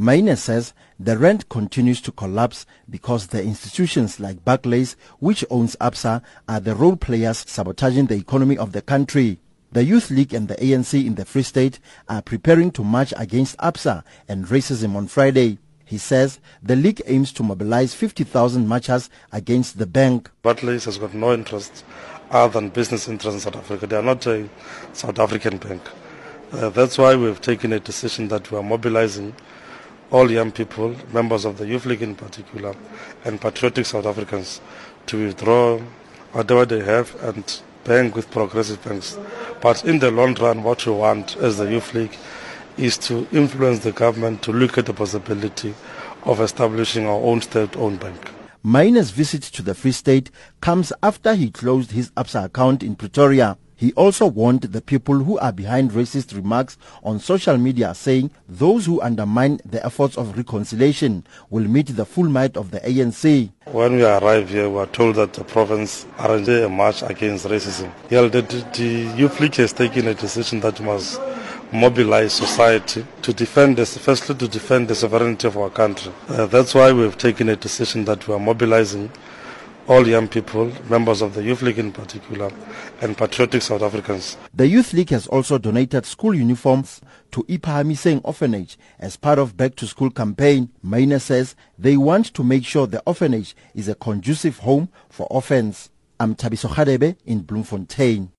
Maine says the rand continues to collapse because the institutions like Barclays, which owns ABSA, are the role players sabotaging the economy of the country. The Youth League and the ANC in the Free State are preparing to march against ABSA and racism on Friday. He says the league aims to mobilize 50,000 marchers against the bank. Barclays has got no interest other than business interests in South Africa. They are not a South African bank. Uh, that's why we've taken a decision that we are mobilizing all young people, members of the Youth League in particular, and patriotic South Africans to withdraw whatever they have and bank with progressive banks. But in the long run, what we want as the Youth League is to influence the government to look at the possibility of establishing our own state-owned bank. Maine's visit to the Free State comes after he closed his ABSA account in Pretoria. He also warned the people who are behind racist remarks on social media saying those who undermine the efforts of reconciliation will meet the full might of the ANC. When we arrived here, we were told that the province arranged a march against racism. Yeah, the, the youth league has taken a decision that must mobilize society to defend this, firstly to defend the sovereignty of our country. Uh, that's why we've taken a decision that we are mobilizing all young people, members of the Youth League in particular, and patriotic South Africans. The Youth League has also donated school uniforms to Ipahamiseng Orphanage as part of Back to School campaign. Maine says they want to make sure the orphanage is a conducive home for orphans. I'm Thabiso Radebe in Bloemfontein.